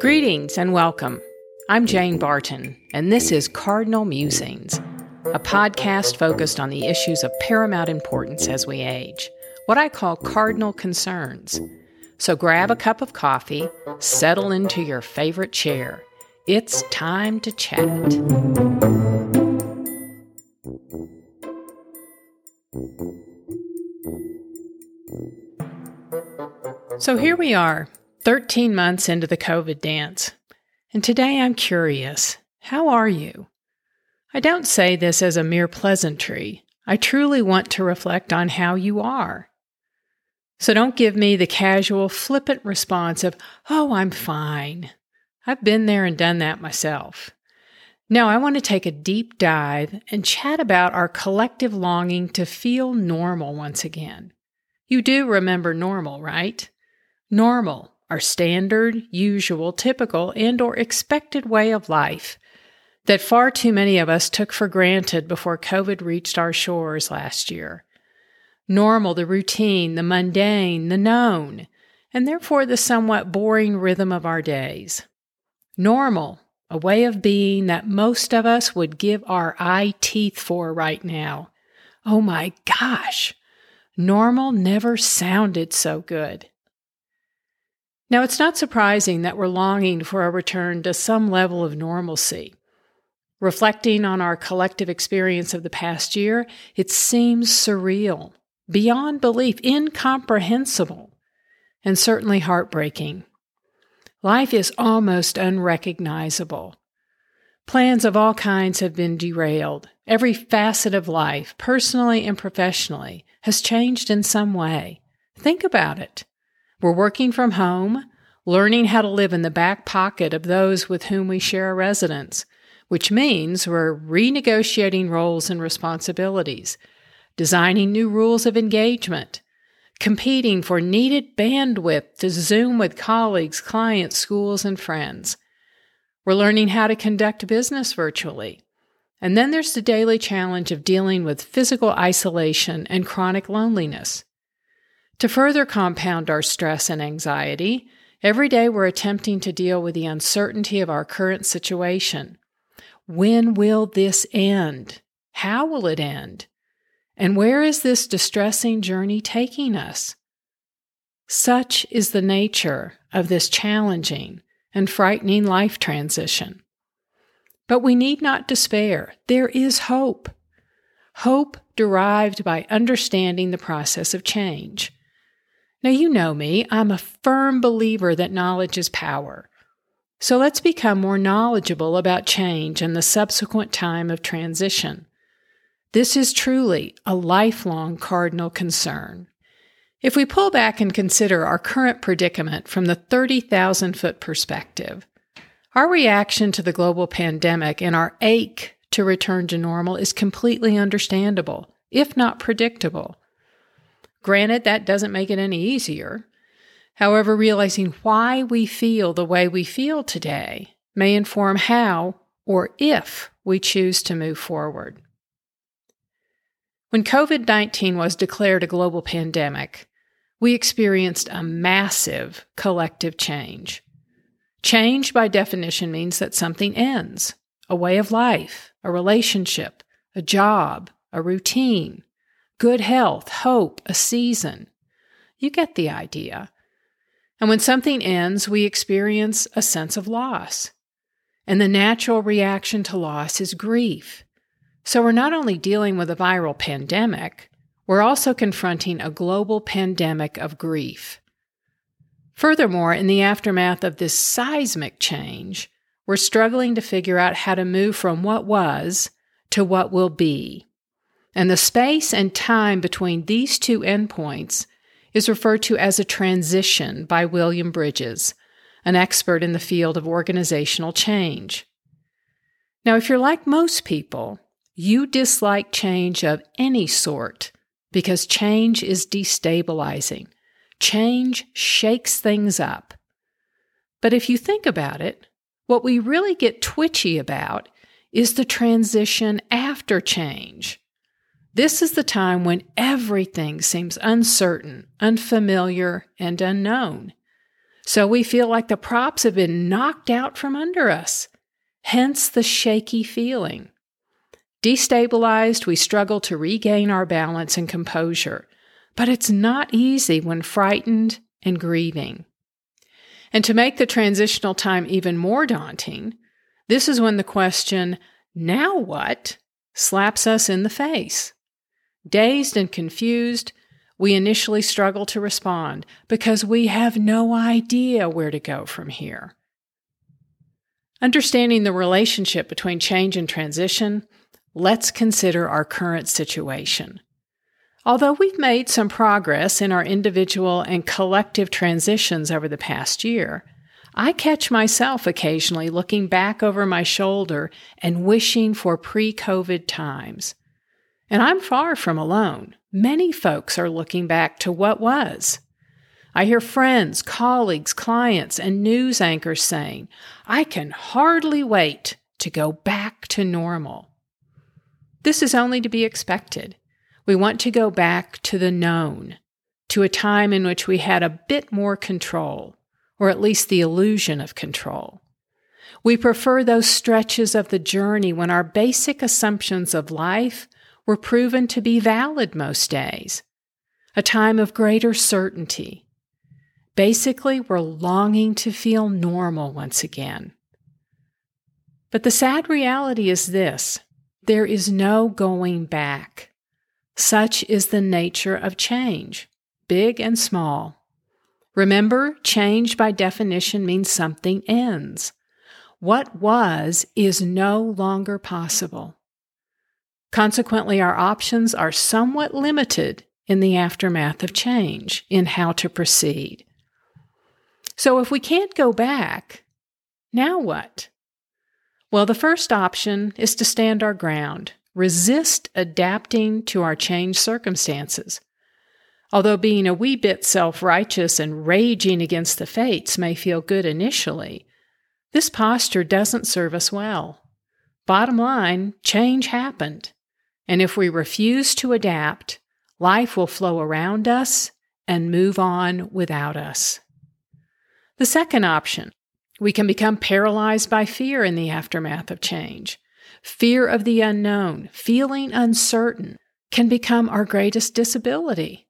Greetings and welcome. I'm Jane Barton, and this is Cardinal Musings, a podcast focused on the issues of paramount importance as we age, what I call cardinal concerns. So grab a cup of coffee, settle into your favorite chair. It's time to chat. So here we are, 13 months into the COVID dance. And today I'm curious how are you? I don't say this as a mere pleasantry. I truly want to reflect on how you are. So don't give me the casual, flippant response of, oh, I'm fine. I've been there and done that myself. No, I want to take a deep dive and chat about our collective longing to feel normal once again. You do remember normal, right? Normal, our standard, usual, typical, and or expected way of life that far too many of us took for granted before COVID reached our shores last year. Normal, the routine, the mundane, the known, and therefore the somewhat boring rhythm of our days. Normal, a way of being that most of us would give our eye teeth for right now. Oh my gosh, normal never sounded so good. Now, it's not surprising that we're longing for a return to some level of normalcy. Reflecting on our collective experience of the past year, it seems surreal, beyond belief, incomprehensible, and certainly heartbreaking. Life is almost unrecognizable. Plans of all kinds have been derailed. Every facet of life, personally and professionally, has changed in some way. Think about it. We're working from home, learning how to live in the back pocket of those with whom we share a residence, which means we're renegotiating roles and responsibilities, designing new rules of engagement, competing for needed bandwidth to Zoom with colleagues, clients, schools, and friends. We're learning how to conduct business virtually. And then there's the daily challenge of dealing with physical isolation and chronic loneliness. To further compound our stress and anxiety, every day we're attempting to deal with the uncertainty of our current situation. When will this end? How will it end? And where is this distressing journey taking us? Such is the nature of this challenging and frightening life transition. But we need not despair. There is hope. Hope derived by understanding the process of change. Now, you know me, I'm a firm believer that knowledge is power. So let's become more knowledgeable about change and the subsequent time of transition. This is truly a lifelong cardinal concern. If we pull back and consider our current predicament from the 30,000 foot perspective, our reaction to the global pandemic and our ache to return to normal is completely understandable, if not predictable. Granted, that doesn't make it any easier. However, realizing why we feel the way we feel today may inform how or if we choose to move forward. When COVID 19 was declared a global pandemic, we experienced a massive collective change. Change, by definition, means that something ends a way of life, a relationship, a job, a routine, good health, hope, a season. You get the idea. And when something ends, we experience a sense of loss. And the natural reaction to loss is grief. So we're not only dealing with a viral pandemic, we're also confronting a global pandemic of grief. Furthermore, in the aftermath of this seismic change, we're struggling to figure out how to move from what was to what will be. And the space and time between these two endpoints is referred to as a transition by William Bridges, an expert in the field of organizational change. Now, if you're like most people, you dislike change of any sort because change is destabilizing. Change shakes things up. But if you think about it, what we really get twitchy about is the transition after change. This is the time when everything seems uncertain, unfamiliar, and unknown. So we feel like the props have been knocked out from under us, hence the shaky feeling. Destabilized, we struggle to regain our balance and composure, but it's not easy when frightened and grieving. And to make the transitional time even more daunting, this is when the question, now what, slaps us in the face. Dazed and confused, we initially struggle to respond because we have no idea where to go from here. Understanding the relationship between change and transition, let's consider our current situation. Although we've made some progress in our individual and collective transitions over the past year, I catch myself occasionally looking back over my shoulder and wishing for pre COVID times. And I'm far from alone. Many folks are looking back to what was. I hear friends, colleagues, clients, and news anchors saying, I can hardly wait to go back to normal. This is only to be expected. We want to go back to the known, to a time in which we had a bit more control, or at least the illusion of control. We prefer those stretches of the journey when our basic assumptions of life were proven to be valid most days, a time of greater certainty. Basically, we're longing to feel normal once again. But the sad reality is this there is no going back. Such is the nature of change, big and small. Remember, change by definition means something ends. What was is no longer possible. Consequently, our options are somewhat limited in the aftermath of change in how to proceed. So, if we can't go back, now what? Well, the first option is to stand our ground, resist adapting to our changed circumstances. Although being a wee bit self righteous and raging against the fates may feel good initially, this posture doesn't serve us well. Bottom line, change happened. And if we refuse to adapt, life will flow around us and move on without us. The second option, we can become paralyzed by fear in the aftermath of change. Fear of the unknown, feeling uncertain, can become our greatest disability.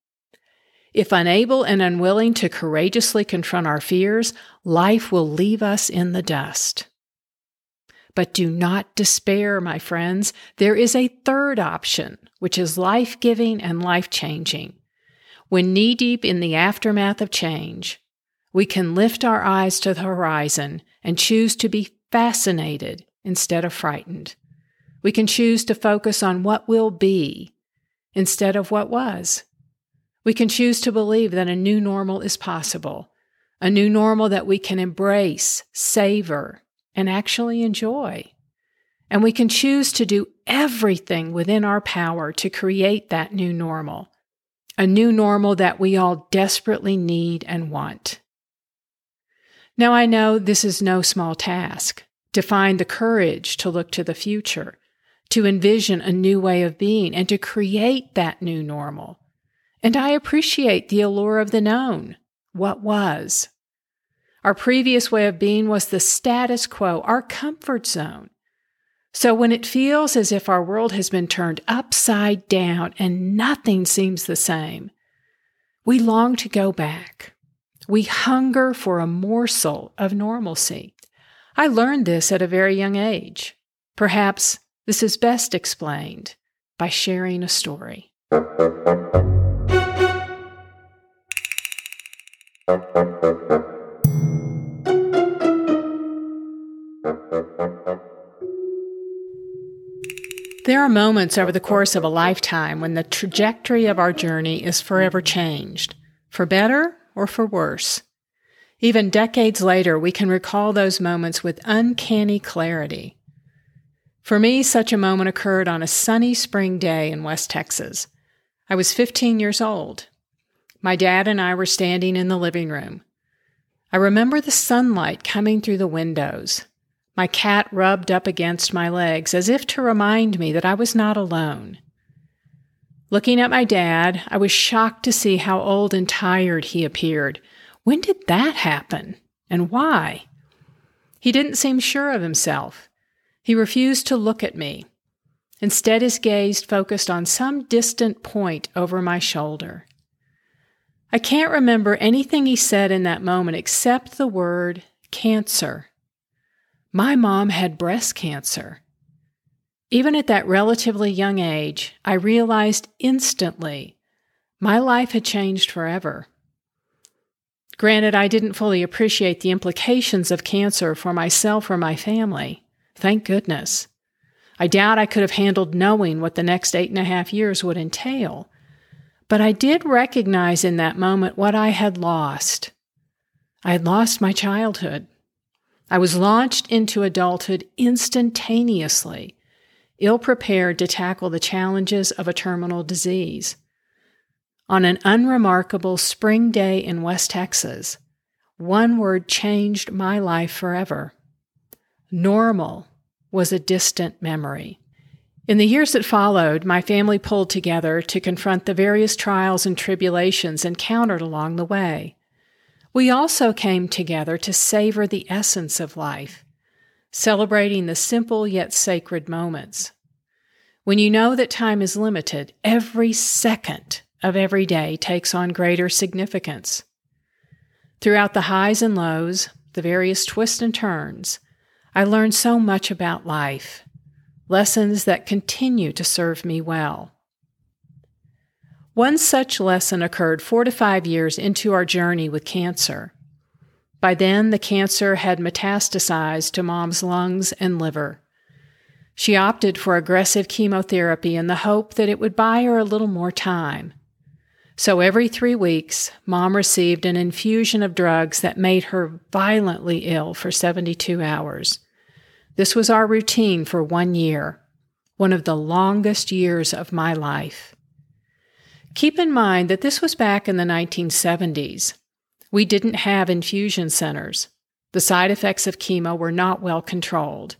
If unable and unwilling to courageously confront our fears, life will leave us in the dust. But do not despair, my friends. There is a third option, which is life giving and life changing. When knee deep in the aftermath of change, we can lift our eyes to the horizon and choose to be fascinated instead of frightened. We can choose to focus on what will be instead of what was. We can choose to believe that a new normal is possible, a new normal that we can embrace, savor, and actually enjoy. And we can choose to do everything within our power to create that new normal, a new normal that we all desperately need and want. Now, I know this is no small task to find the courage to look to the future, to envision a new way of being, and to create that new normal. And I appreciate the allure of the known, what was. Our previous way of being was the status quo, our comfort zone. So when it feels as if our world has been turned upside down and nothing seems the same, we long to go back. We hunger for a morsel of normalcy. I learned this at a very young age. Perhaps this is best explained by sharing a story. There are moments over the course of a lifetime when the trajectory of our journey is forever changed, for better or for worse. Even decades later, we can recall those moments with uncanny clarity. For me, such a moment occurred on a sunny spring day in West Texas. I was 15 years old. My dad and I were standing in the living room. I remember the sunlight coming through the windows. My cat rubbed up against my legs as if to remind me that I was not alone. Looking at my dad, I was shocked to see how old and tired he appeared When did that happen? And why? He didn't seem sure of himself. He refused to look at me. Instead, his gaze focused on some distant point over my shoulder. I can't remember anything he said in that moment except the word cancer. My mom had breast cancer. Even at that relatively young age, I realized instantly my life had changed forever. Granted, I didn't fully appreciate the implications of cancer for myself or my family. Thank goodness. I doubt I could have handled knowing what the next eight and a half years would entail. But I did recognize in that moment what I had lost. I had lost my childhood. I was launched into adulthood instantaneously, ill prepared to tackle the challenges of a terminal disease. On an unremarkable spring day in West Texas, one word changed my life forever. Normal was a distant memory. In the years that followed, my family pulled together to confront the various trials and tribulations encountered along the way. We also came together to savor the essence of life, celebrating the simple yet sacred moments. When you know that time is limited, every second of every day takes on greater significance. Throughout the highs and lows, the various twists and turns, I learned so much about life, lessons that continue to serve me well. One such lesson occurred four to five years into our journey with cancer. By then, the cancer had metastasized to mom's lungs and liver. She opted for aggressive chemotherapy in the hope that it would buy her a little more time. So every three weeks, mom received an infusion of drugs that made her violently ill for 72 hours. This was our routine for one year, one of the longest years of my life. Keep in mind that this was back in the 1970s. We didn't have infusion centers. The side effects of chemo were not well controlled,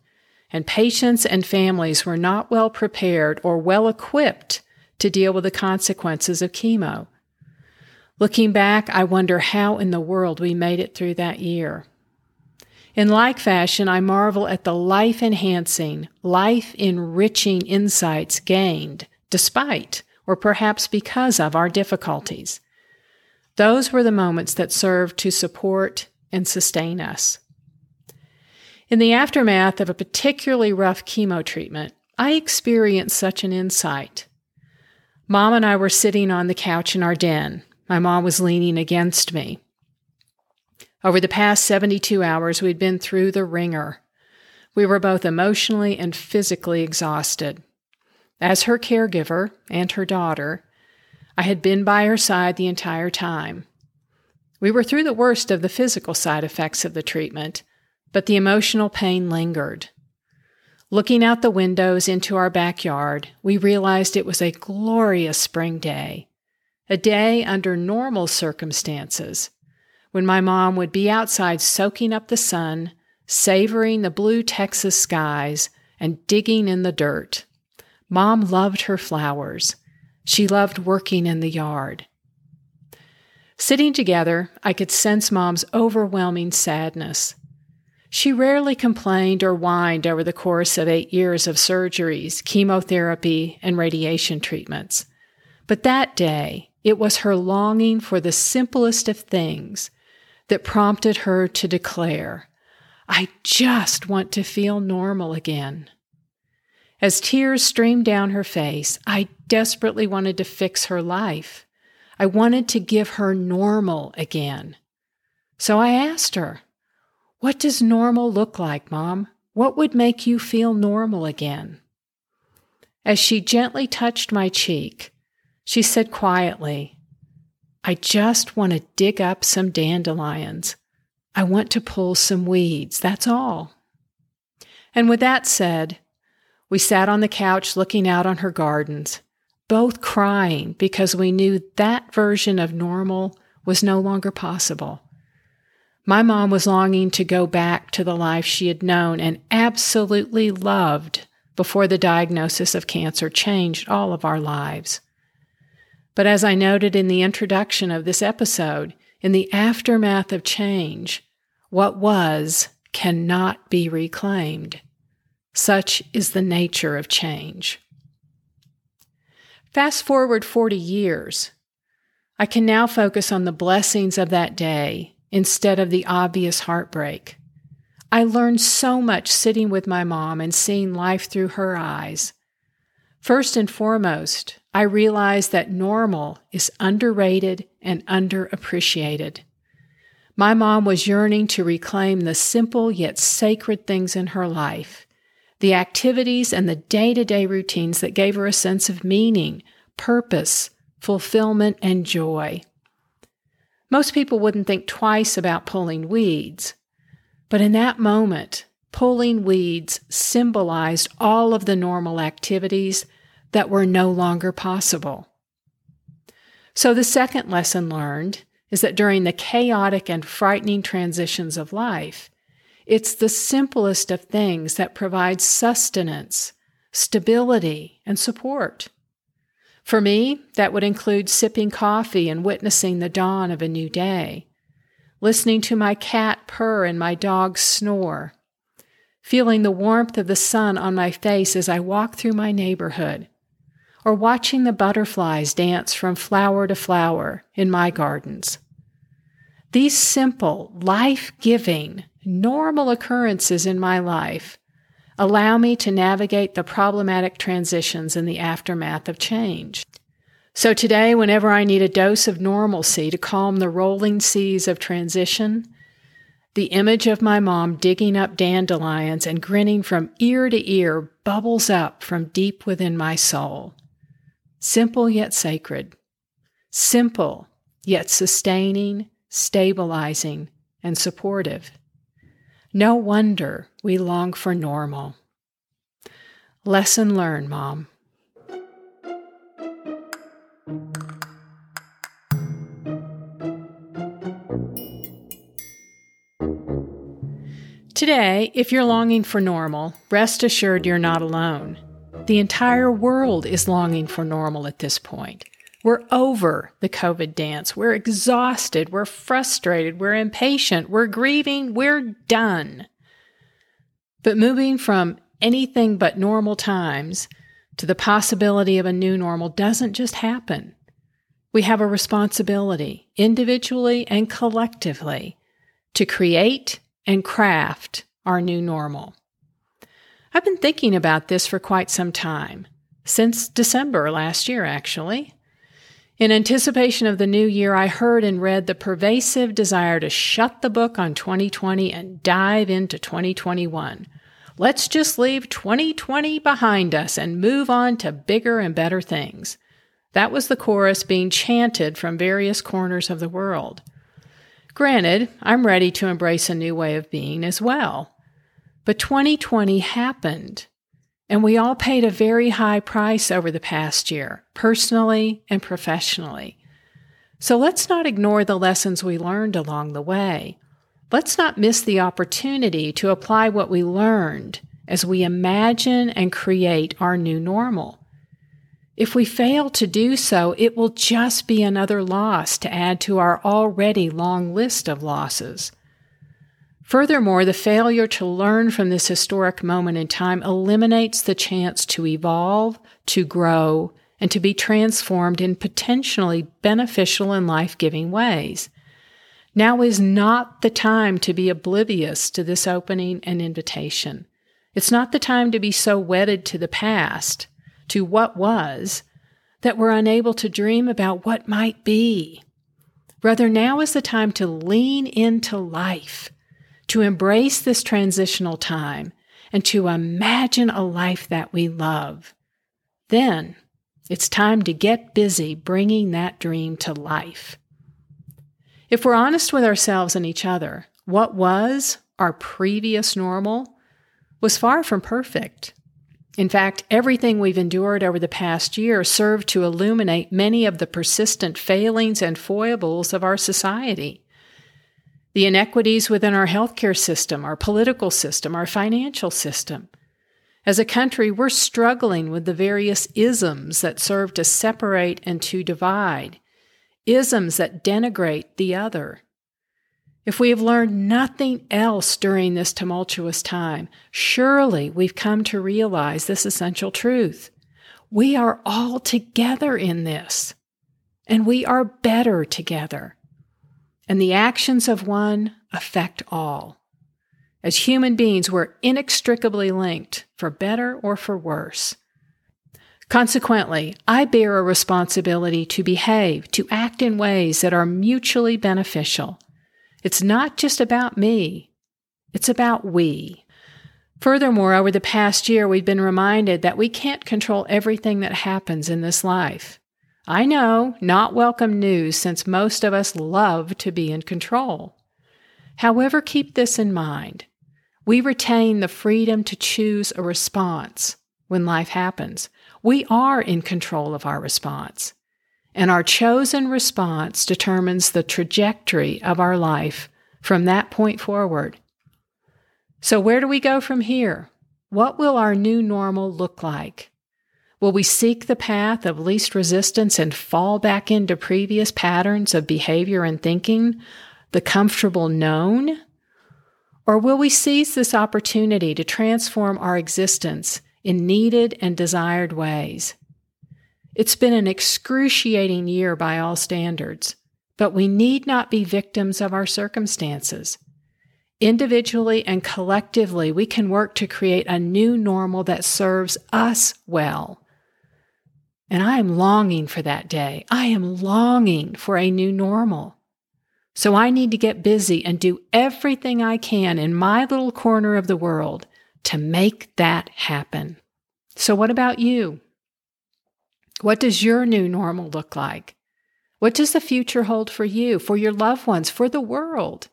and patients and families were not well prepared or well equipped to deal with the consequences of chemo. Looking back, I wonder how in the world we made it through that year. In like fashion, I marvel at the life enhancing, life enriching insights gained despite, or perhaps because of, our difficulties. Those were the moments that served to support and sustain us. In the aftermath of a particularly rough chemo treatment, I experienced such an insight. Mom and I were sitting on the couch in our den. My mom was leaning against me. Over the past 72 hours, we'd been through the wringer. We were both emotionally and physically exhausted. As her caregiver and her daughter, I had been by her side the entire time. We were through the worst of the physical side effects of the treatment, but the emotional pain lingered. Looking out the windows into our backyard, we realized it was a glorious spring day, a day under normal circumstances, when my mom would be outside soaking up the sun, savoring the blue Texas skies, and digging in the dirt. Mom loved her flowers. She loved working in the yard. Sitting together, I could sense Mom's overwhelming sadness. She rarely complained or whined over the course of eight years of surgeries, chemotherapy, and radiation treatments. But that day, it was her longing for the simplest of things that prompted her to declare, I just want to feel normal again. As tears streamed down her face, I desperately wanted to fix her life. I wanted to give her normal again. So I asked her, what does normal look like, Mom? What would make you feel normal again? As she gently touched my cheek, she said quietly, I just want to dig up some dandelions. I want to pull some weeds, that's all. And with that said, we sat on the couch looking out on her gardens, both crying because we knew that version of normal was no longer possible. My mom was longing to go back to the life she had known and absolutely loved before the diagnosis of cancer changed all of our lives. But as I noted in the introduction of this episode, in the aftermath of change, what was cannot be reclaimed. Such is the nature of change. Fast forward 40 years. I can now focus on the blessings of that day instead of the obvious heartbreak. I learned so much sitting with my mom and seeing life through her eyes. First and foremost, I realized that normal is underrated and underappreciated. My mom was yearning to reclaim the simple yet sacred things in her life, the activities and the day to day routines that gave her a sense of meaning, purpose, fulfillment, and joy. Most people wouldn't think twice about pulling weeds, but in that moment, pulling weeds symbolized all of the normal activities that were no longer possible. So, the second lesson learned is that during the chaotic and frightening transitions of life, it's the simplest of things that provides sustenance, stability, and support. For me, that would include sipping coffee and witnessing the dawn of a new day, listening to my cat purr and my dog snore, feeling the warmth of the sun on my face as I walk through my neighborhood, or watching the butterflies dance from flower to flower in my gardens. These simple, life giving, normal occurrences in my life allow me to navigate the problematic transitions in the aftermath of change. So today, whenever I need a dose of normalcy to calm the rolling seas of transition, the image of my mom digging up dandelions and grinning from ear to ear bubbles up from deep within my soul. Simple yet sacred. Simple yet sustaining, stabilizing, and supportive. No wonder we long for normal. Lesson learned, Mom. Today, if you're longing for normal, rest assured you're not alone. The entire world is longing for normal at this point. We're over the COVID dance. We're exhausted. We're frustrated. We're impatient. We're grieving. We're done. But moving from anything but normal times to the possibility of a new normal doesn't just happen. We have a responsibility, individually and collectively, to create and craft our new normal. I've been thinking about this for quite some time, since December last year, actually. In anticipation of the new year, I heard and read the pervasive desire to shut the book on 2020 and dive into 2021. Let's just leave 2020 behind us and move on to bigger and better things. That was the chorus being chanted from various corners of the world. Granted, I'm ready to embrace a new way of being as well. But 2020 happened, and we all paid a very high price over the past year, personally and professionally. So let's not ignore the lessons we learned along the way. Let's not miss the opportunity to apply what we learned as we imagine and create our new normal. If we fail to do so, it will just be another loss to add to our already long list of losses. Furthermore, the failure to learn from this historic moment in time eliminates the chance to evolve, to grow, and to be transformed in potentially beneficial and life giving ways. Now is not the time to be oblivious to this opening and invitation. It's not the time to be so wedded to the past, to what was, that we're unable to dream about what might be. Rather, now is the time to lean into life to embrace this transitional time and to imagine a life that we love. Then it's time to get busy bringing that dream to life. If we're honest with ourselves and each other, what was our previous normal was far from perfect. In fact, everything we've endured over the past year served to illuminate many of the persistent failings and foibles of our society the inequities within our healthcare system, our political system, our financial system. As a country, we're struggling with the various isms that serve to separate and to divide. isms that denigrate the other. If we have learned nothing else during this tumultuous time, surely we've come to realize this essential truth. We are all together in this, and we are better together. And the actions of one affect all. As human beings, we're inextricably linked, for better or for worse. Consequently, I bear a responsibility to behave, to act in ways that are mutually beneficial it's not just about me, it's about we. Furthermore, over the past year, we've been reminded that we can't control everything that happens in this life. I know, not welcome news since most of us love to be in control. However, keep this in mind. We retain the freedom to choose a response when life happens. We are in control of our response and our chosen response determines the trajectory of our life from that point forward. So, where do we go from here? What will our new normal look like? Will we seek the path of least resistance and fall back into previous patterns of behavior and thinking, the comfortable known? Or will we seize this opportunity to transform our existence in needed and desired ways? It's been an excruciating year by all standards, but we need not be victims of our circumstances. Individually and collectively, we can work to create a new normal that serves us well. And I am longing for that day. I am longing for a new normal. So I need to get busy and do everything I can in my little corner of the world to make that happen. So, what about you? What does your new normal look like? What does the future hold for you, for your loved ones, for the world?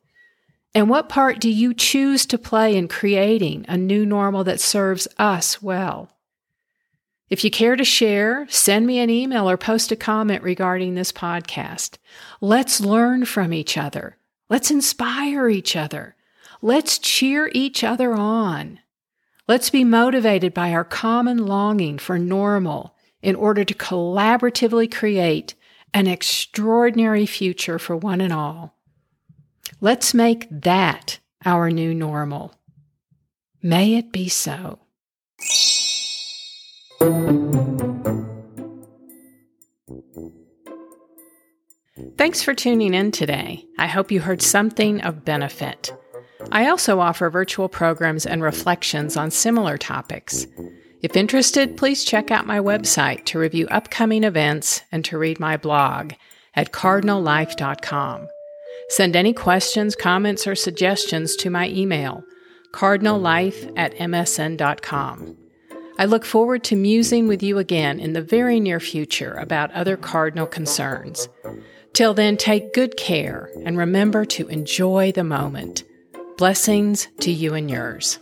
And what part do you choose to play in creating a new normal that serves us well? If you care to share, send me an email or post a comment regarding this podcast. Let's learn from each other. Let's inspire each other. Let's cheer each other on. Let's be motivated by our common longing for normal in order to collaboratively create an extraordinary future for one and all. Let's make that our new normal. May it be so. Thanks for tuning in today. I hope you heard something of benefit. I also offer virtual programs and reflections on similar topics. If interested, please check out my website to review upcoming events and to read my blog at cardinallife.com. Send any questions, comments, or suggestions to my email, cardinallife at msn.com. I look forward to musing with you again in the very near future about other cardinal concerns. Till then, take good care and remember to enjoy the moment. Blessings to you and yours.